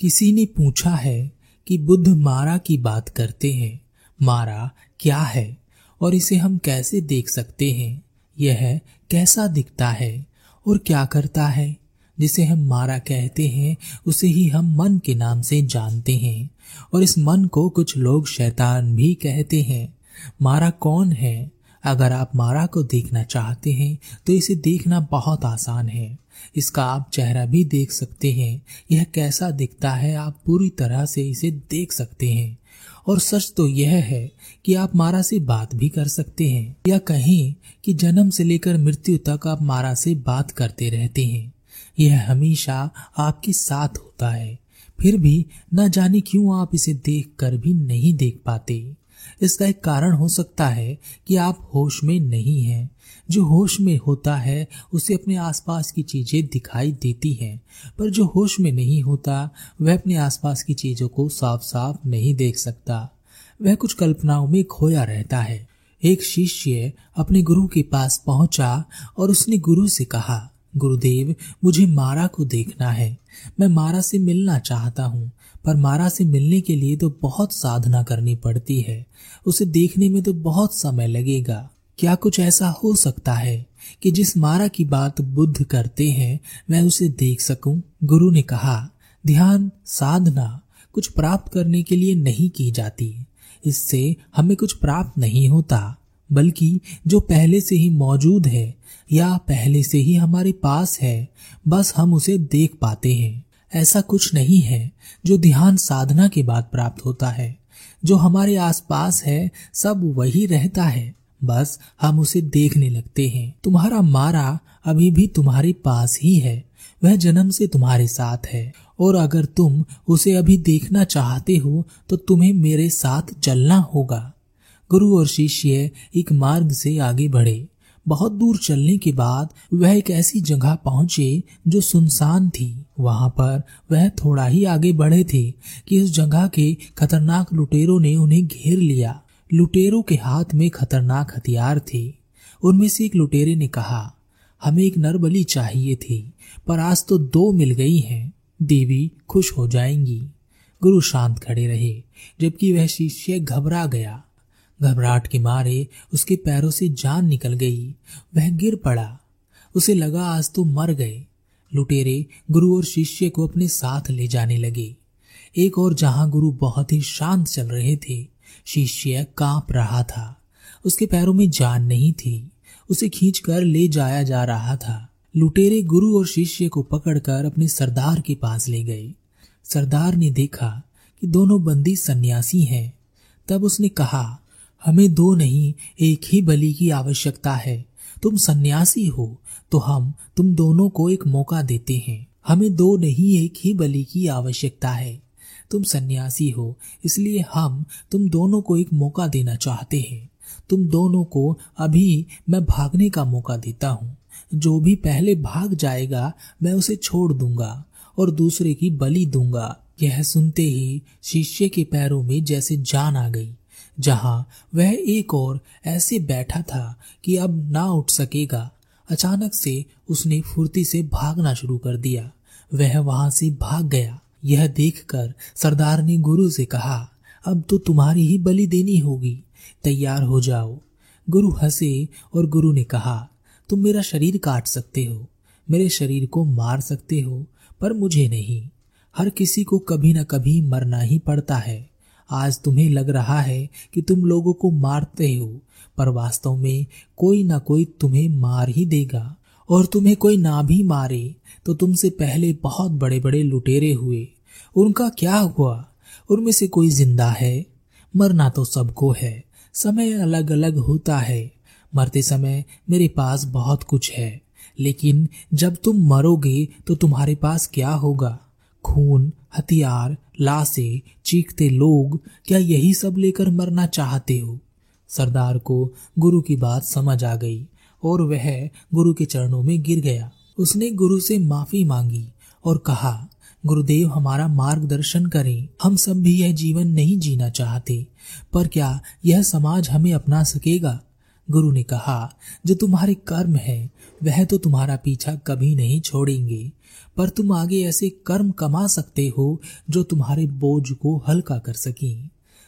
किसी ने पूछा है कि बुद्ध मारा की बात करते हैं, मारा क्या है, और इसे हम कैसे देख सकते हैं? यह कैसा दिखता है और क्या करता है? जिसे हम मारा कहते हैं, उसे ही हम मन के नाम से जानते हैं, और इस मन को कुछ लोग शैतान भी कहते हैं। मारा कौन है? अगर आप मारा को देखना चाहते हैं तो इसे देखना बहुत आसान है। इसका आप चेहरा भी देख सकते हैं। यह कैसा दिखता है, आप पूरी तरह से इसे देख सकते हैं। और सच तो यह है कि आप मारा से बात भी कर सकते हैं, या कहें कि जन्म से लेकर मृत्यु तक आप मारा से बात करते रहते हैं। यह हमेशा आपके साथ होता है। फिर भी न जाने क्यों आप इसे देख कर भी नहीं देख पाते। इसका एक कारण हो सकता है कि आप होश में नहीं हैं। जो होश में होता है, उसे अपने आसपास की चीज़ें दिखाई देती हैं। पर जो होश में नहीं होता, वह अपने आसपास की चीज़ों को साफ़ साफ़ नहीं देख सकता। वह कुछ कल्पनाओं में खोया रहता है। एक शिष्य अपने गुरु के पास पहुँचा और उसने गुरु से कहा गुरुदेव, मुझे मारा को देखना है। मैं मारा से मिलना चाहता हूँ, पर मारा से मिलने के लिए तो बहुत साधना करनी पड़ती है। उसे देखने में तो बहुत समय लगेगा। क्या कुछ ऐसा हो सकता है कि जिस मारा की बात बुद्ध करते हैं, मैं उसे देख सकूँ? गुरु ने कहा, ध्यान, साधना कुछ प्राप्त करने के लिए नहीं की जाती। इससे हमें कुछ प्राप्त नहीं होता। बल्कि जो पहले से ही मौजूद है या पहले से ही हमारे पास है, बस हम उसे देख पाते हैं। ऐसा कुछ नहीं है जो ध्यान साधना के बाद प्राप्त होता है। जो हमारे आसपास है, सब वही रहता है। बस हम उसे देखने लगते हैं। तुम्हारा मारा अभी भी तुम्हारे पास ही है। वह जन्म से तुम्हारे साथ है। और अगर तुम उसे अभी देखना चाहते हो तो तुम्हें मेरे साथ चलना होगा। गुरु और शिष्य एक मार्ग से आगे बढ़े। बहुत दूर चलने के बाद वह एक ऐसी जगह पहुँचे जो सुनसान थी। वहाँ पर वह थोड़ा ही आगे बढ़े थे कि उस जगह के खतरनाक लुटेरों ने उन्हें घेर लिया। लुटेरों के हाथ में खतरनाक हथियार थे। उनमें से एक लुटेरे ने कहा, हमें एक नरबली चाहिए थी, पर आज तो दो मिल गई हैं। देवी खुश हो जाएँगी। गुरु शांत खड़े रहे, जबकि वह शिष्य घबरा गया। घबराहट के मारे उसके पैरों से जान निकल गई। वह गिर पड़ा। उसे लगा, आज तो मर गए। लुटेरे गुरु और शिष्य को अपने साथ ले जाने लगे। एक और जहाँ गुरु बहुत ही शांत चल रहे थे, शिष्य काँप रहा था। उसके पैरों में जान नहीं थी। उसे खींचकर ले जाया जा रहा था। लुटेरे गुरु और शिष्य को पकड़कर अपने सरदार के पास ले गए। सरदार ने देखा कि दोनों बंदी सन्यासी हैं। तब उसने कहा हमें दो नहीं, एक ही बलि की आवश्यकता है। तुम सन्यासी हो तो हम तुम दोनों को एक मौका देते हैं। हमें दो नहीं, एक ही बलि की आवश्यकता है। तुम सन्यासी हो, इसलिए हम तुम दोनों को एक मौका देना चाहते हैं। तुम दोनों को अभी मैं भागने का मौका देता हूँ। जो भी पहले भाग जाएगा, मैं उसे छोड़ दूँगा और दूसरे की बलि दूँगा। यह सुनते ही शिष्य के पैरों में जैसे जान आ गई। जहाँ वह एक और ऐसे बैठा था कि अब ना उठ सकेगा। अचानक से उसने फुर्ती से भागना शुरू कर दिया। वह वहाँ से भाग गया। यह देखकर सरदार ने गुरु से कहा, अब तो तुम्हारी ही बलि देनी होगी। तैयार हो जाओ। गुरु हंसे और गुरु ने कहा, तुम मेरा शरीर काट सकते हो, मेरे शरीर को मार सकते हो, पर मुझे नहीं। हर किसी को कभी न कभी मरना ही पड़ता है। आज तुम्हें लग रहा है कि तुम लोगों को मारते हो, पर वास्तव में कोई ना कोई तुम्हें मार ही देगा। और तुम्हें कोई ना भी मारे तो तुमसे पहले बहुत बड़े बड़े लुटेरे हुए। उनका क्या हुआ? उनमें से कोई ज़िंदा है? मरना तो सबको है। समय अलग अलग होता है। मरते समय मेरे पास बहुत कुछ है। लेकिन जब तुम मरोगे तो तुम्हारे पास क्या होगा? खून, हथियार लाशें चीखते लोग, क्या यही सब लेकर मरना चाहते हो? सरदार को गुरु की बात समझ आ गई और वह गुरु के चरणों में गिर गया। उसने गुरु से माफ़ी मांगी और कहा, गुरुदेव, हमारा मार्गदर्शन करें। हम सब भी यह जीवन नहीं जीना चाहते, पर क्या यह समाज हमें अपना सकेगा? गुरु ने कहा, जो तुम्हारे कर्म है वह तो तुम्हारा पीछा कभी नहीं छोड़ेंगे, पर तुम आगे ऐसे कर्म कमा सकते हो जो तुम्हारे बोझ को हल्का कर सके।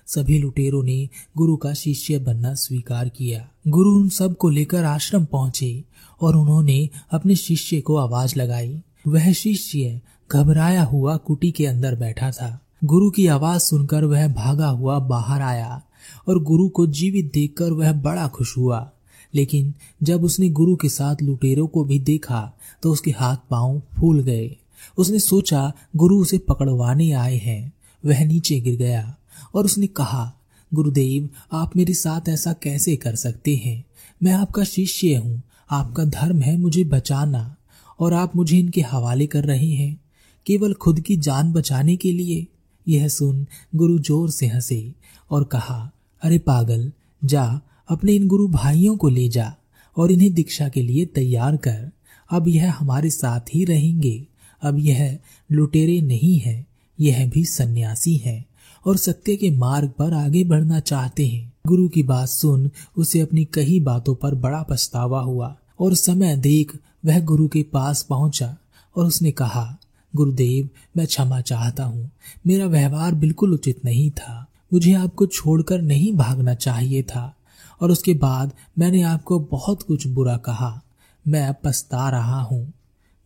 सभी लुटेरों ने गुरु का शिष्य बनना स्वीकार किया। गुरु उन सबको लेकर आश्रम पहुँचे और उन्होंने अपने शिष्य को आवाज़ लगाई। वह शिष्य घबराया हुआ कुटी के अंदर बैठा था। गुरु की आवाज़ सुनकर वह भागा हुआ बाहर आया और गुरु को जीवित देखकर वह बड़ा खुश हुआ। लेकिन जब उसने गुरु के साथ लुटेरों को भी देखा तो उसके हाथ पाँव फूल गए। उसने सोचा, गुरु उसे पकड़वाने आए हैं। वह नीचे गिर गया और उसने कहा, गुरुदेव, आप मेरे साथ ऐसा कैसे कर सकते हैं? मैं आपका शिष्य हूँ। आपका धर्म है मुझे बचाना और आप मुझे इनके हवाले कर रहे हैं। केवल खुद की जान बचाने के लिए। यह सुन गुरु ज़ोर से हंसे और कहा, अरे पागल, जा अपने इन गुरु भाइयों को ले जा और इन्हें दीक्षा के लिए तैयार कर। अब यह हमारे साथ ही रहेंगे। अब यह लुटेरे नहीं है, यह भी सन्यासी है और सत्य के मार्ग पर आगे बढ़ना चाहते हैं। गुरु की बात सुन, उसे अपनी कही बातों पर बड़ा पछतावा हुआ और समय देख वह गुरु के पास पहुँचा और उसने कहा, गुरुदेव, मैं क्षमा चाहता हूँ। मेरा व्यवहार बिल्कुल उचित नहीं था। मुझे आपको छोड़कर नहीं भागना चाहिए था। और उसके बाद मैंने आपको बहुत कुछ बुरा कहा। मैं पछता रहा हूँ।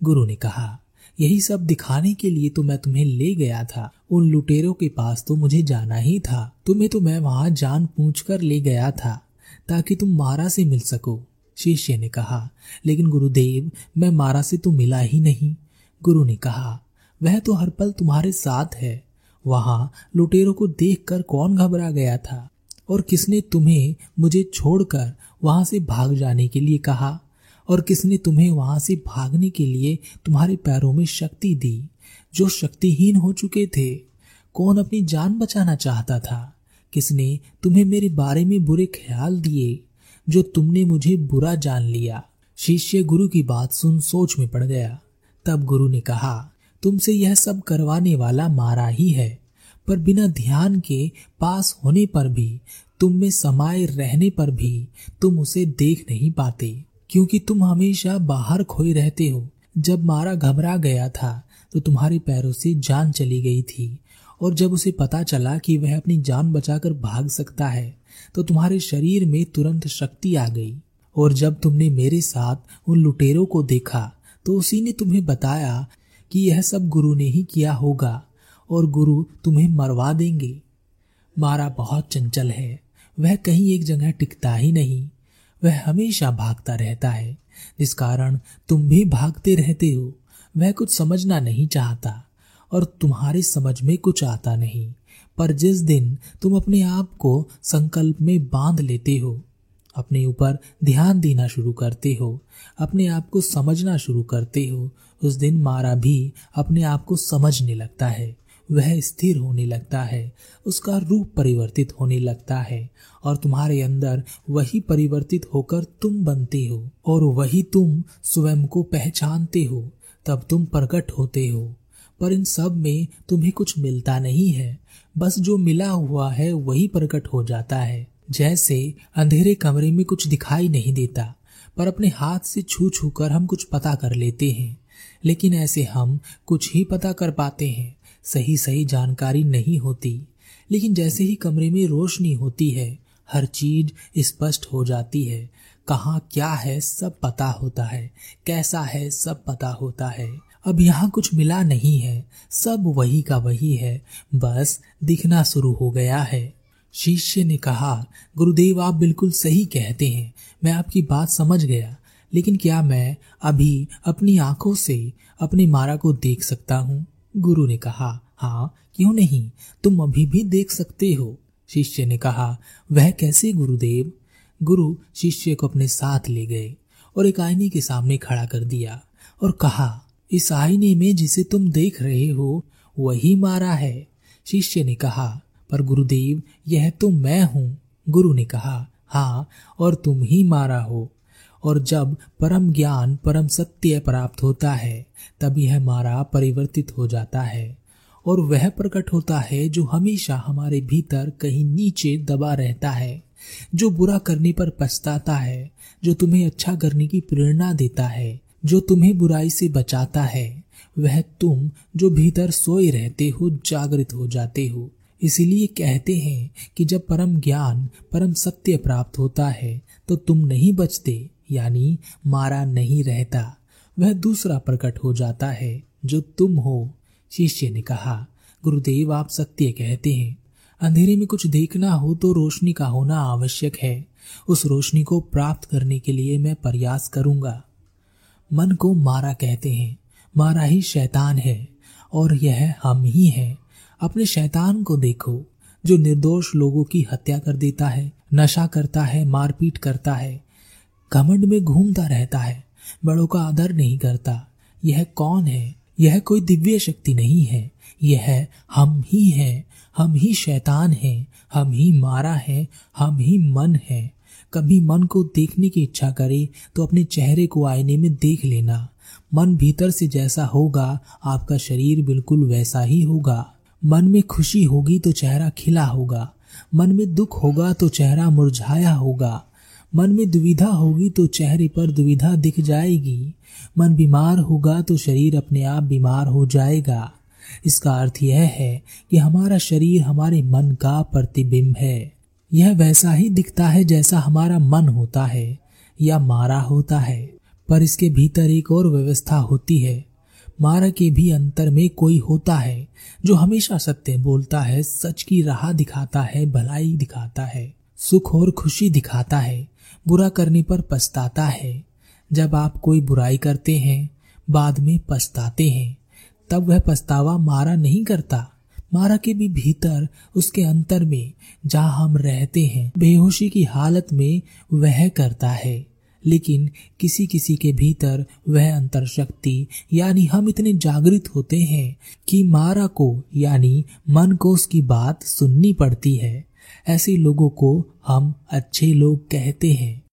गुरु ने कहा, यही सब दिखाने के लिए तो मैं तुम्हें ले गया था। उन लुटेरों के पास तो मुझे जाना ही था। तुम्हें तो मैं वहाँ जान पूछ कर ले गया था, ताकि तुम मारा से मिल सको। शिष्य ने कहा, लेकिन गुरुदेव, मैं मारा से तो मिला ही नहीं। गुरु ने कहा, वह तो हर पल तुम्हारे साथ है। वहाँ लुटेरों को देखकर कौन घबरा गया था? और किसने तुम्हें मुझे छोड़कर वहाँ से भाग जाने के लिए कहा? और किसने तुम्हें वहाँ से भागने के लिए तुम्हारे पैरों में शक्ति दी, जो शक्तिहीन हो चुके थे? कौन अपनी जान बचाना चाहता था? किसने तुम्हें मेरे बारे में बुरे ख्याल दिए, जो तुमने मुझे बुरा जान लिया? शिष्य गुरु की बात सुन सोच में पड़ गया। तब गुरु ने कहा, तुमसे यह सब करवाने वाला मारा ही है। पर बिना ध्यान के पास होने पर भी, तुम में समाये रहने पर भी तुम उसे देख नहीं पाते, क्योंकि तुम हमेशा बाहर खोए रहते हो। जब मारा घबरा गया था तो तुम्हारे पैरों से जान चली गई थी, और जब उसे पता चला कि वह अपनी जान बचाकर भाग सकता है तो तुम्हारे शरीर में तुरंत शक्ति आ गई। और जब तुमने मेरे साथ उन लुटेरों को देखा तो उसी ने तुम्हें बताया कि यह सब गुरु ने ही किया होगा। और गुरु तुम्हें मरवा देंगे। मारा बहुत चंचल है, वह कहीं एक जगह टिकता ही नहीं। वह हमेशा भागता रहता है, जिस कारण तुम भी भागते रहते हो। वह कुछ समझना नहीं चाहता, और तुम्हारे समझ में कुछ आता नहीं। पर जिस दिन तुम अपने आप को संकल्प में बाँध लेते हो, अपने ऊपर ध्यान देना शुरू करते हो, अपने आप को समझना शुरू करते हो, उस दिन मारा भी अपने आप को समझने लगता है। वह स्थिर होने लगता है। उसका रूप परिवर्तित होने लगता है और तुम्हारे अंदर वही परिवर्तित होकर तुम बनते हो और वही तुम स्वयं को पहचानते हो, तब तुम प्रकट होते हो। पर इन सब में तुम्हें कुछ मिलता नहीं है। बस जो मिला हुआ है वही प्रकट हो जाता है। जैसे अंधेरे कमरे में कुछ दिखाई नहीं देता, पर अपने हाथ से छू छू कर हम कुछ पता कर लेते हैं। लेकिन ऐसे हम कुछ ही पता कर पाते हैं। सही सही जानकारी नहीं होती। लेकिन जैसे ही कमरे में रोशनी होती है, हर चीज़ स्पष्ट हो जाती है। कहाँ क्या है सब पता होता है, कैसा है सब पता होता है। अब यहाँ कुछ मिला नहीं है, सब वही का वही है, बस दिखना शुरू हो गया है। शिष्य ने कहा, गुरुदेव, आप बिल्कुल सही कहते हैं, मैं आपकी बात समझ गया। लेकिन क्या मैं अभी अपनी आँखों से अपने मारा को देख सकता हूँ? गुरु ने कहा हाँ क्यों नहीं? तुम अभी भी देख सकते हो। शिष्य ने कहा, वह कैसे, गुरुदेव? गुरु शिष्य को अपने साथ ले गए और एक आईने के सामने खड़ा कर दिया और कहा, इस आईने में जिसे तुम देख रहे हो, वही मारा है। शिष्य ने कहा, पर गुरुदेव, यह तो मैं हूँ। गुरु ने कहा हाँ और तुम ही मारा हो। और जब परम ज्ञान, परम सत्य प्राप्त होता है तब यह मारा परिवर्तित हो जाता है और वह प्रकट होता है जो हमेशा हमारे भीतर कहीं नीचे दबा रहता है, जो बुरा करने पर पछताता है, जो तुम्हें अच्छा करने की प्रेरणा देता है, जो तुम्हें बुराई से बचाता है। वह तुम जो भीतर सोए रहते हो, जागृत हो जाते हो। इसलिए कहते हैं कि जब परम ज्ञान, परम सत्य प्राप्त होता है तो तुम नहीं बचते। यानी मारा नहीं रहता, वह दूसरा प्रकट हो जाता है, जो तुम हो, शिष्य ने कहा। गुरुदेव, आप सत्य कहते हैं। अंधेरे में कुछ देखना हो तो रोशनी का होना आवश्यक है। उस रोशनी को प्राप्त करने के लिए मैं प्रयास करूँगा। मन को मारा कहते हैं। मारा ही शैतान है, और यह हम ही हैं। अपने शैतान को देखो, जो निर्दोष लोगों की हत्या कर देता है, नशा करता है, मारपीट करता है। घमंड में घूमता रहता है, बड़ों का आदर नहीं करता। यह कौन है? यह कोई दिव्य शक्ति नहीं है। यह हम ही हैं। हम ही शैतान हैं। हम ही मारा है। हम ही मन है। कभी मन को देखने की इच्छा करे तो अपने चेहरे को आईने में देख लेना। मन भीतर से जैसा होगा, आपका शरीर बिल्कुल वैसा ही होगा। मन में खुशी होगी तो चेहरा खिला होगा। मन में दुख होगा तो चेहरा मुरझाया होगा। मन में दुविधा होगी तो चेहरे पर दुविधा दिख जाएगी। मन बीमार होगा तो शरीर अपने आप बीमार हो जाएगा। इसका अर्थ यह है कि हमारा शरीर हमारे मन का प्रतिबिंब है। यह वैसा ही दिखता है जैसा हमारा मन होता है, या मारा होता है। पर इसके भीतर एक और व्यवस्था होती है। मारा के भी अंतर में कोई होता है, जो हमेशा सत्य बोलता है, सच की राह दिखाता है, भलाई दिखाता है, सुख और खुशी दिखाता है। बुरा करने पर पछताता है। जब आप कोई बुराई करते हैं, बाद में पछताते हैं। तब वह पछतावा मारा नहीं करता। मारा के भी भीतर, उसके अंतर में, जहाँ हम रहते हैं, बेहोशी की हालत में वह करता है। लेकिन किसी किसी के भीतर वह अंतर शक्ति यानी हम इतने जागृत होते हैं कि मारा को, यानी मन को उसकी बात सुननी पड़ती है। ऐसे लोगों को हम अच्छे लोग कहते हैं।